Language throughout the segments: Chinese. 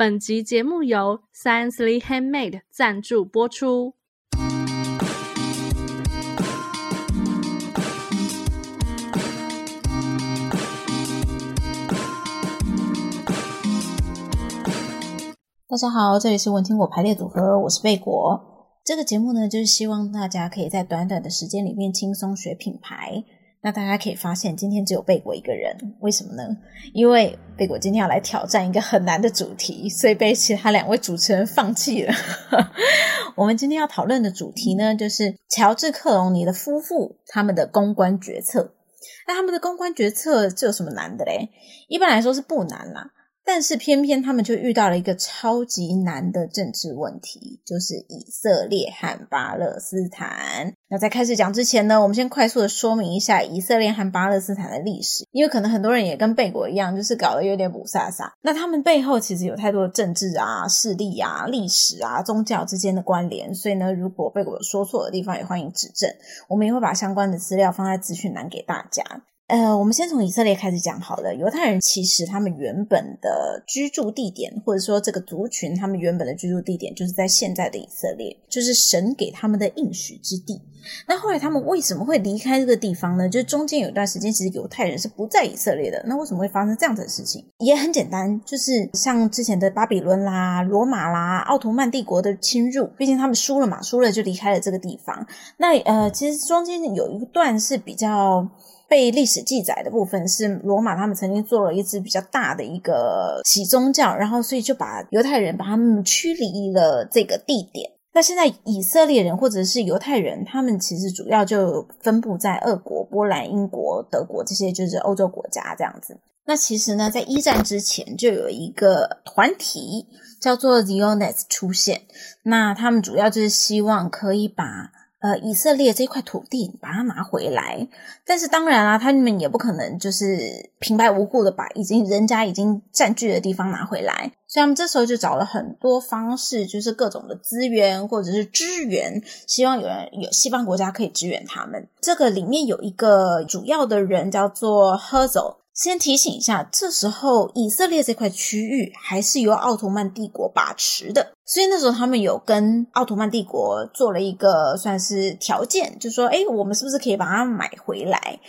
本集节目由 Sciencely Handmade 赞助播出。大家好，这里是文青果排列组合，我是贝果。这个节目呢，就是希望大家可以在短短的时间里面轻松学品牌。那大家可以发现，今天只有贝果一个人，为什么呢？因为贝果今天要来挑战一个很难的主题，所以被其他两位主持人放弃了。我们今天要讨论的主题呢，就是乔治·克隆尼的夫妇他们的公关决策。那他们的公关决策这有什么难的嘞？一般来说是不难啦。但是偏偏他们就遇到了一个超级难的政治问题，就是以色列和巴勒斯坦。那在开始讲之前呢，我们先快速的说明一下以色列和巴勒斯坦的历史，因为可能很多人也跟贝果一样，就是搞得有点雾煞煞。那他们背后其实有太多的政治啊、势力啊、历史啊、宗教之间的关联，所以呢，如果贝果有说错的地方，也欢迎指正。我们也会把相关的资料放在资讯栏给大家。呃，我们先从以色列开始讲好了。犹太人其实他们原本的居住地点，或者说这个族群他们原本的居住地点，就是在现在的以色列，就是神给他们的应许之地。那后来他们为什么会离开这个地方呢？就是中间有一段时间，其实犹太人是不在以色列的。那为什么会发生这样子的事情？也很简单，就是像之前的巴比伦啦、罗马啦、奥图曼帝国的侵入，毕竟他们输了嘛，输了就离开了这个地方。那呃，其实中间有一段是比较。被历史记载的部分是罗马，他们曾经做了一支比较大的一个洗宗教，然后所以就把犹太人把他们驱离了这个地点。那现在以色列人或者是犹太人，他们其实主要就分布在俄国、波兰、英国、德国这些就是欧洲国家这样子。那其实呢，在一战之前就有一个团体叫做 Zionists 出现，那他们主要就是希望可以把。呃，以色列这块土地把它拿回来，但是当然啊，他们也不可能就是平白无故的把已经人家已经占据的地方拿回来，所以他们这时候就找了很多方式，就是各种的资源或者是支援，希望有人有西方国家可以支援他们。这个里面有一个主要的人叫做 Herzl。先提醒一下，这时候以色列这块区域还是由奥图曼帝国把持的，所以那时候他们有跟奥图曼帝国做了一个算是条件，就说：诶，我们是不是可以把它买回来，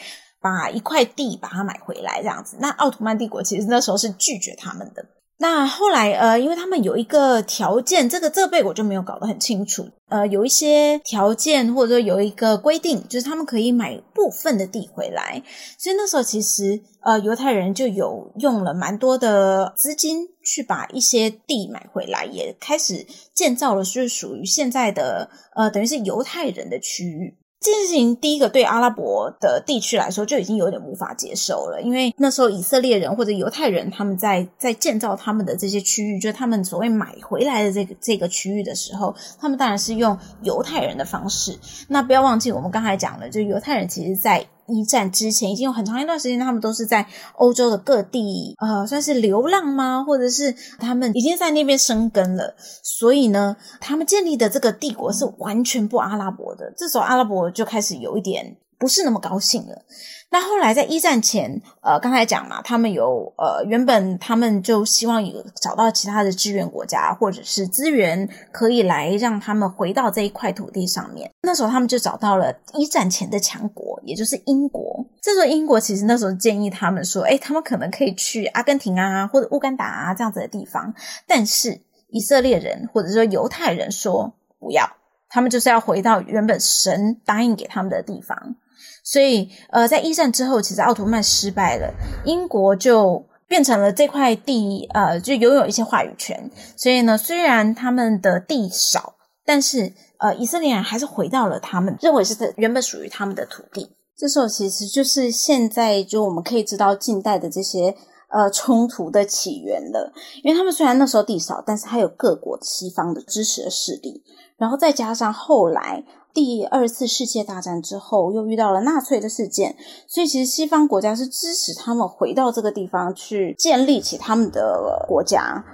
把一块地把它买回来这样子？那奥图曼帝国其实那时候是拒绝他们的。那后来，呃，因为他们有一个条件，这个这个贝果就没有搞得很清楚。呃，有一些条件，或者说有一个规定，就是他们可以买部分的地回来。所以那时候其实，呃，犹太人就有用了蛮多的资金去把一些地买回来，也开始建造了，是属于现在的，呃，等于是犹太人的区域。这件事情，第一个对阿拉伯的地区来说就已经有点无法接受了，因为那时候以色列人或者犹太人他们在在建造他们的这些区域，就是他们所谓买回来的这个这个区域的时候，他们当然是用犹太人的方式。那不要忘记，我们刚才讲了，就犹太人其实，在一战之前已经有很长一段时间，他们都是在欧洲的各地，呃，算是流浪吗？或者是他们已经在那边生根了？所以呢，他们建立的这个帝国是完全不阿拉伯的。这时候阿拉伯就开始有一点不是那么高兴了。那后来在一战前，呃，刚才讲嘛，他们有呃，原本他们就希望有找到其他的支援国家或者是资源，可以来让他们回到这一块土地上面。那时候他们就找到了一战前的强国，也就是英国。这时候英国其实那时候建议他们说，诶，他们可能可以去阿根廷啊，或者乌干达啊这样子的地方。但是以色列人或者说犹太人说不要，他们就是要回到原本神答应给他们的地方。所以，呃，在一战之后，其实奥图曼失败了，英国就变成了这块地，呃，就拥有一些话语权。所以呢，虽然他们的地少，但是，呃，以色列人还是回到了他们认为是原本属于他们的土地。这时候，其实就是现在就我们可以知道近代的这些呃冲突的起源了。因为他们虽然那时候地少，但是还有各国西方的支持的势力，然后再加上后来。第二次世界大战之后，又遇到了纳粹的事件，所以其实西方国家是支持他们回到这个地方去建立起他们的国家。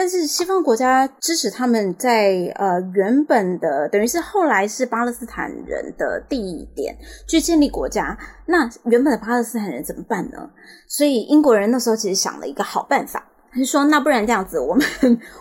但是西方国家支持他们在呃原本的，等于是后来是巴勒斯坦人的地点去建立国家，那原本的巴勒斯坦人怎么办呢？所以英国人那时候其实想了一个好办法。他就说：“那不然这样子，我们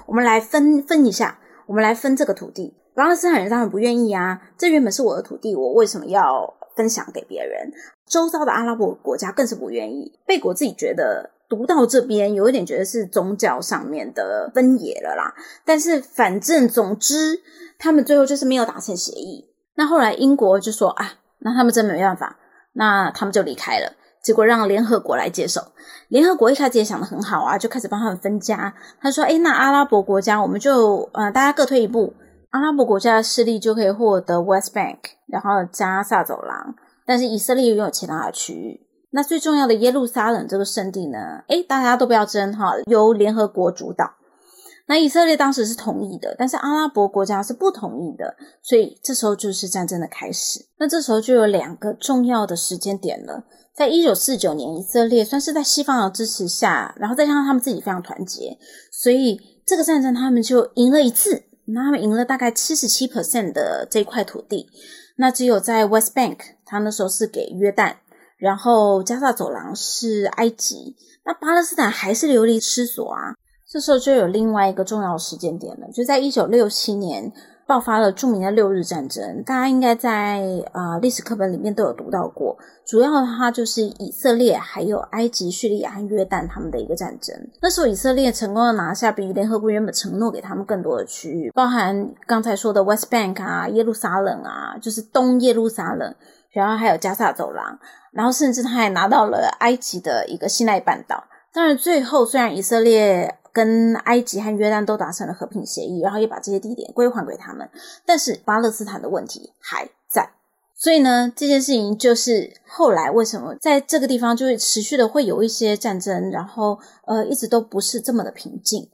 我们来分分一下，我们来分这个土地。”巴勒斯坦人当然不愿意啊，这原本是我的土地，我为什么要分享给别人？周遭的阿拉伯国家更是不愿意。贝果自己觉得读到这边，有一点觉得是宗教上面的分野了啦。但是反正总之，他们最后就是没有达成协议。那后来英国就说：“啊，那他们真没办法，那他们就离开了。”结果让联合国来接手，联合国一开始也想得很好啊，就开始帮他们分家。他说：“诶，那阿拉伯国家我们就呃，大家各退一步，阿拉伯国家的势力就可以获得 West Bank，然后加萨走廊，但是以色列拥有其他的区域。那最重要的耶路撒冷这个圣地呢？诶，大家都不要争哈，由联合国主导。那以色列当时是同意的，但是阿拉伯国家是不同意的，所以这时候就是战争的开始。那这时候就有两个重要的时间点了。”在一九四九年，以色列算是在西方的支持下，然后再加上他们自己非常团结，所以这个战争他们就赢了一次。那他们赢了大概七十七 percent 的这块土地，那只有在 West Bank，他那时候是给约旦，然后加萨走廊是埃及，那巴勒斯坦还是流离失所啊。这时候就有另外一个重要的时间点了，就在一九六七年。爆发了著名的六日战争，大家应该在啊、呃、历史课本里面都有读到过。主要的话就是以色列、还有埃及、叙利亚和约旦他们的一个战争。那时候以色列成功的拿下比联合国原本承诺给他们更多的区域，包含刚才说的 West Bank 啊、耶路撒冷啊，就是东耶路撒冷，然后还有加萨走廊，然后甚至他还拿到了埃及的一个西奈半岛。当然，最后虽然以色列。跟埃及和约旦都达成了和平协议，然后也把这些地点归还给他们，但是巴勒斯坦的问题还在。所以呢，这件事情就是后来为什么在这个地方就会持续的会有一些战争，然后呃一直都不是这么的平静。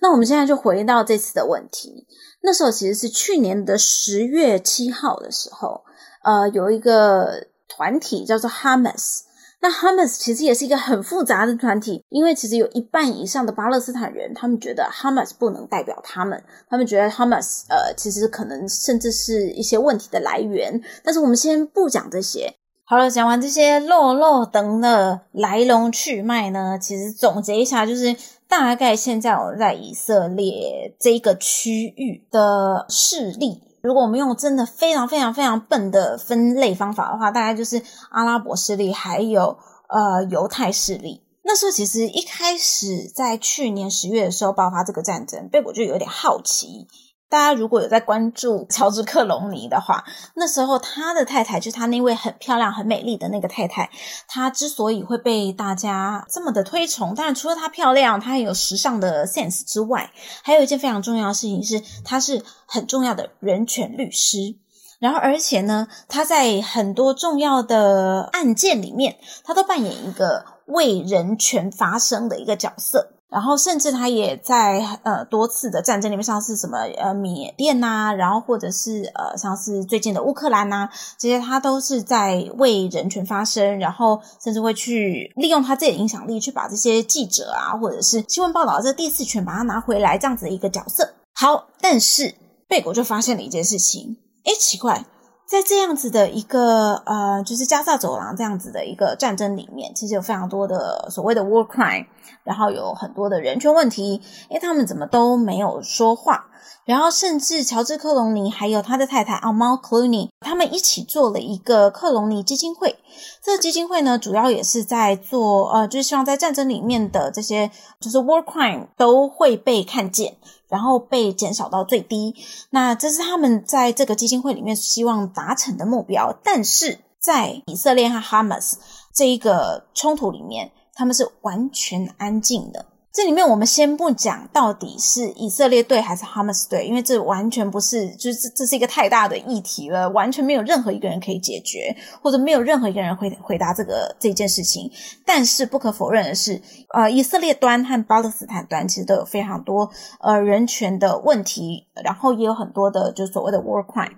那我们现在就回到这次的问题，那时候其实是去年的十月七号的时候，呃，有一个团体叫做哈马斯。那哈马斯其实也是一个很复杂的团体，因为其实有一半以上的巴勒斯坦人，他们觉得哈马斯不能代表他们，他们觉得哈马斯呃，其实可能甚至是一些问题的来源。但是我们先不讲这些。好了，讲完这些落落等的来龙去脉呢，其实总结一下，就是大概现在我们在以色列这个区域的势力。如果我们用真的非常非常非常笨的分类方法的话，大概就是阿拉伯势力还有呃犹太势力。那时候其实一开始在去年十月的时候爆发这个战争，贝果就有点好奇。大家如果有在关注乔治克隆尼的话，那时候他的太太就是他那位很漂亮、很美丽的那个太太，她之所以会被大家这么的推崇，当然除了她漂亮，她还有时尚的 sense 之外，还有一件非常重要的事情是，她是很重要的人权律师。然后，而且呢，她在很多重要的案件里面，她都扮演一个为人权发声的一个角色。然后，甚至他也在呃多次的战争里面，像是什么呃缅甸呐、然后或者是呃像是最近的乌克兰呐、这些他都是在为人权发声，然后甚至会去利用他自己的影响力去把这些记者啊，或者是新闻报道这个第四权把它拿回来，这样子的一个角色。好，但是贝果就发现了一件事情，诶，奇怪。在这样子的一个呃，就是加萨走廊这样子的一个战争里面，其实有非常多的所谓的 war crime，然后有很多的人权问题，诶，他们怎么都没有说话？然后甚至乔治克隆尼还有他的太太阿猫克隆尼，他们一起做了一个克隆尼基金会。这个基金会呢，主要也是在做呃，就是希望在战争里面的这些就是 war crime 都会被看见。然后被减少到最低，那这是他们在这个基金会里面希望达成的目标。但是在以色列和哈马斯这一个冲突里面，他们是完全安静的。这里面我们先不讲到底是以色列队还是哈马斯队，因为这完全不是，就是这是一个太大的议题了，完全没有任何一个人可以解决，或者没有任何一个人回回答这个这件事情。但是不可否认的是，呃，以色列端和巴勒斯坦端其实都有非常多呃人权的问题，然后也有很多的就所谓的 war crime，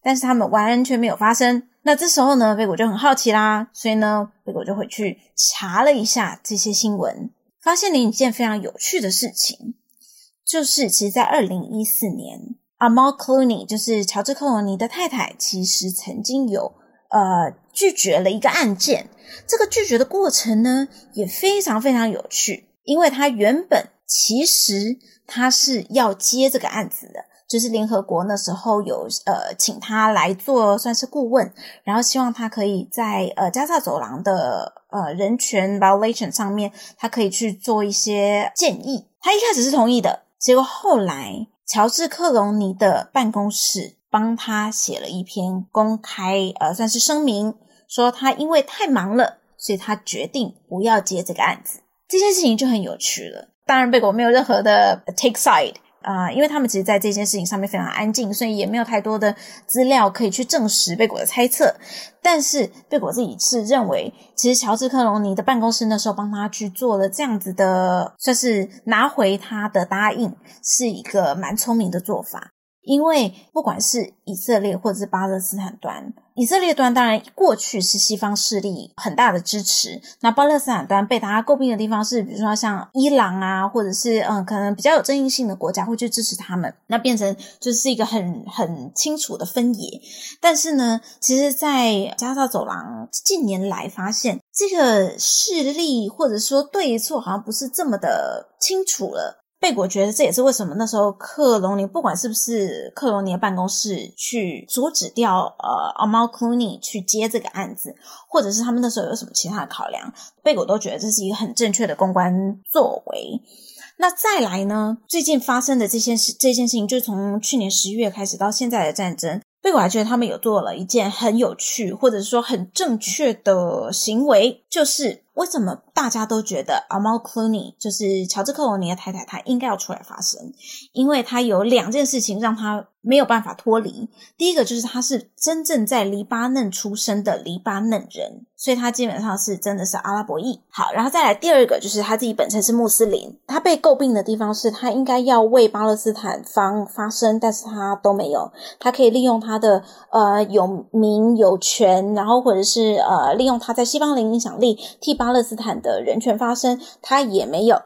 但是他们完全没有发生。那这时候呢，贝果就很好奇啦，所以呢，贝果就回去查了一下这些新闻。发现了一件非常有趣的事情，就是其实，在二零一四年，阿毛克罗尼就是乔治克罗尼的太太，其实曾经有呃拒绝了一个案件。这个拒绝的过程呢，也非常非常有趣。因为他原本其实他是要接这个案子的。就是联合国那时候有呃请他来做算是顾问，然后希望他可以在呃加萨走廊的呃人权 violation 上面，他可以去做一些建议。他一开始是同意的，结果后来乔治克隆尼的办公室帮他写了一篇公开呃算是声明，说他因为太忙了，所以他决定不要接这个案子。这件事情就很有趣了。当然贝果没有任何的 take side。啊、因为他们其实在这件事情上面非常安静，所以也没有太多的资料可以去证实贝果的猜测。但是贝果自己是认为，其实乔治克隆尼的办公室那时候帮他去做了这样子的，算是拿回他的答应，是一个蛮聪明的做法。因为不管是以色列或者是巴勒斯坦端，以色列端当然过去是西方势力很大的支持，那巴勒斯坦端被大家诟病的地方是，比如说像伊朗啊，或者是嗯可能比较有争议性的国家会去支持他们，那变成就是一个很很清楚的分野。但是呢，其实，在加沙走廊近年来发现，这个势力或者说对错好像不是这么的清楚了。贝果觉得这也是为什么那时候克隆尼不管是不是克隆尼的办公室去阻止掉呃 Amal Clooney 去接这个案子，或者是他们那时候有什么其他的考量，贝果都觉得这是一个很正确的公关作为。那再来呢，最近发生的这件事，这件事情就从去年十一月开始到现在的战争。贝果还觉得他们有做了一件很有趣，或者是说很正确的行为，就是为什么大家都觉得 Amal Clooney 就是乔治克罗尼的太太，她应该要出来发声，因为她有两件事情让她没有办法脱离。第一个就是她是真正在黎巴嫩出生的黎巴嫩人。所以她基本上是真的是阿拉伯裔。好，然后再来第二个，就是她自己本身是穆斯林。她被诟病的地方是她应该要为巴勒斯坦方发声，但是她都没有。她可以利用她的呃有名有权，然后或者是呃利用她在西方的影响力替巴巴勒斯坦的人权发声，他也没有。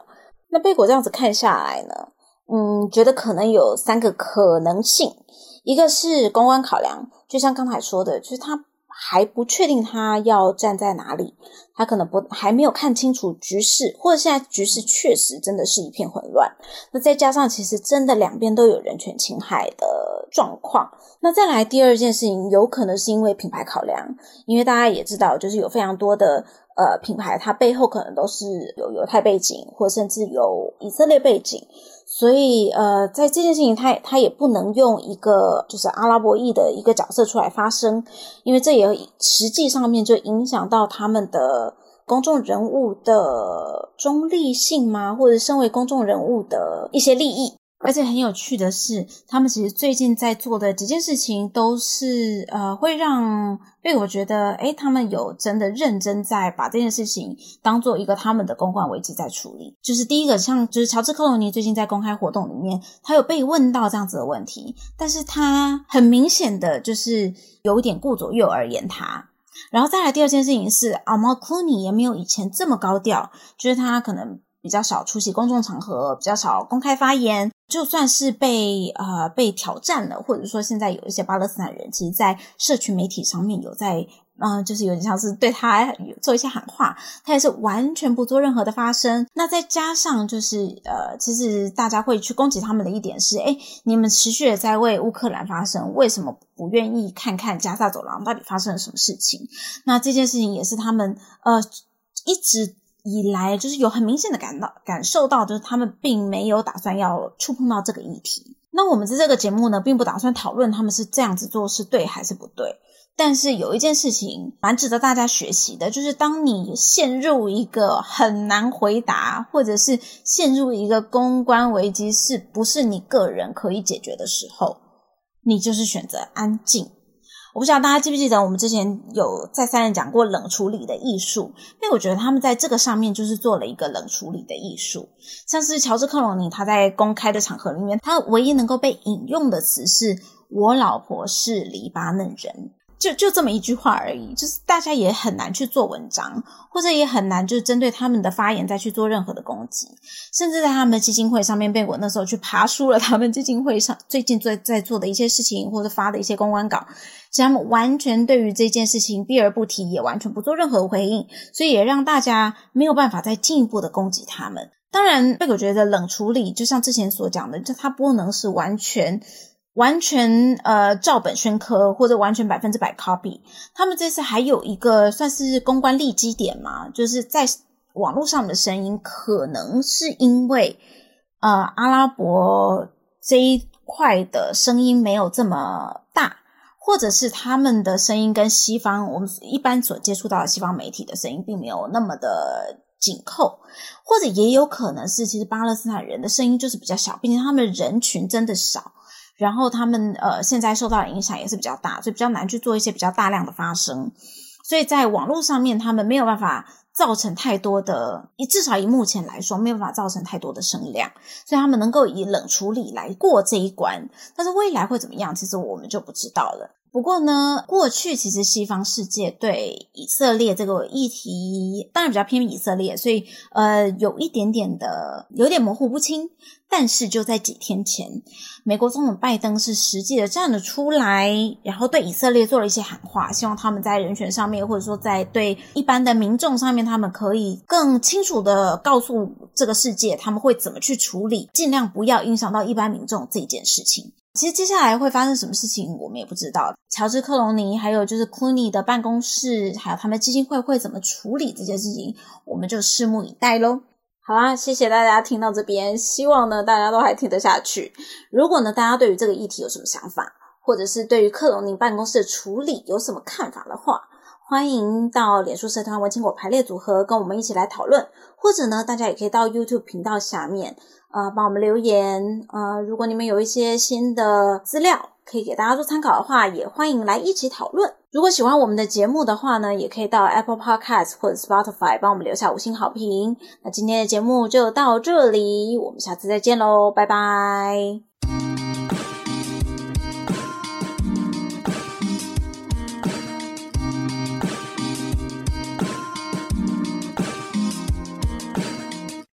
那贝果这样子看下来呢，嗯，觉得可能有三个可能性，一个是公关考量，就像刚才说的，就是他。还不确定他要站在哪里，他可能不还没有看清楚局势，或者现在局势确实真的是一片混乱。那再加上其实真的两边都有人权侵害的状况。那再来第二件事情，有可能是因为品牌考量，因为大家也知道，就是有非常多的呃品牌，它背后可能都是有犹太背景，或甚至有以色列背景。所以，呃，在这件事情，他他也不能用一个就是阿拉伯裔的一个角色出来发声，因为这也实际上面就影响到他们的公众人物的中立性吗？或者身为公众人物的一些利益。而且很有趣的是，他们其实最近在做的几件事情，都是呃会让，因为我觉得，诶，他们有真的认真在把这件事情当做一个他们的公关危机在处理。就是第一个，像就是乔治克隆尼最近在公开活动里面，他有被问到这样子的问题，但是他很明显的就是有一点顾左右而言他。然后再来第二件事情是，Amal Clooney 也没有以前这么高调，就是他可能比较少出席公众场合，比较少公开发言。就算是被呃被挑战了，或者说现在有一些巴勒斯坦人，其实，在社群媒体上面有在嗯、呃，就是有点像是对他做一些喊话，他也是完全不做任何的发声。那再加上就是呃，其实大家会去攻击他们的一点是，诶，你们持续的在为乌克兰发声，为什么不愿意看看加萨走廊到底发生了什么事情？那这件事情也是他们呃一直。以来就是有很明显的感到感受到，就是他们并没有打算要触碰到这个议题。那我们在这个节目呢，并不打算讨论他们是这样子做是对还是不对。但是有一件事情蛮值得大家学习的，就是当你陷入一个很难回答，或者是陷入一个公关危机，是不是你个人可以解决的时候，你就是选择安静。我不知道大家记不记得，我们之前有再三的讲过冷处理的艺术，因为我觉得他们在这个上面就是做了一个冷处理的艺术。像是乔治克隆尼，他在公开的场合里面，他唯一能够被引用的词是“我老婆是黎巴嫩人”。就就这么一句话而已，就是大家也很难去做文章，或者也很难就是针对他们的发言再去做任何的攻击，甚至在他们的基金会上面，贝果那时候去爬出了他们基金会上最近在在做的一些事情，或者发的一些公关稿，其实他们完全对于这件事情避而不提，也完全不做任何回应，所以也让大家没有办法再进一步的攻击他们。当然，贝果觉得冷处理就像之前所讲的，就它不能是完全。完全呃照本宣科，或者完全百分之百 copy。他们这次还有一个算是公关利基点嘛，就是在网络上的声音，可能是因为呃阿拉伯这一块的声音没有这么大，或者是他们的声音跟西方我们一般所接触到的西方媒体的声音并没有那么的紧扣，或者也有可能是其实巴勒斯坦人的声音就是比较小，并且他们人群真的少。然后他们呃现在受到的影响也是比较大，所以比较难去做一些比较大量的发声，所以在网络上面他们没有办法造成太多的，至少以目前来说没有办法造成太多的声量，所以他们能够以冷处理来过这一关，但是未来会怎么样，其实我们就不知道了。不过呢，过去其实西方世界对以色列这个议题当然比较偏以色列，所以呃有一点点的有点模糊不清。但是就在几天前，美国总统拜登是实际的站了出来，然后对以色列做了一些喊话，希望他们在人权上面，或者说在对一般的民众上面，他们可以更清楚的告诉这个世界，他们会怎么去处理，尽量不要影响到一般民众这件事情。其实接下来会发生什么事情，我们也不知道。乔治·克隆尼，还有就是库尼的办公室，还有他们基金会会怎么处理这件事情，我们就拭目以待喽。好啦，谢谢大家听到这边，希望呢大家都还听得下去。如果呢大家对于这个议题有什么想法，或者是对于克隆尼办公室的处理有什么看法的话，欢迎到脸书社团文青果排列组合跟我们一起来讨论，或者呢大家也可以到 YouTube 频道下面呃帮我们留言。呃，如果你们有一些新的资料可以给大家做参考的话，也欢迎来一起讨论。如果喜欢我们的节目的话呢，也可以到 Apple Podcast 或者 Spotify 帮我们留下五星好评。那今天的节目就到这里，我们下次再见喽，拜拜。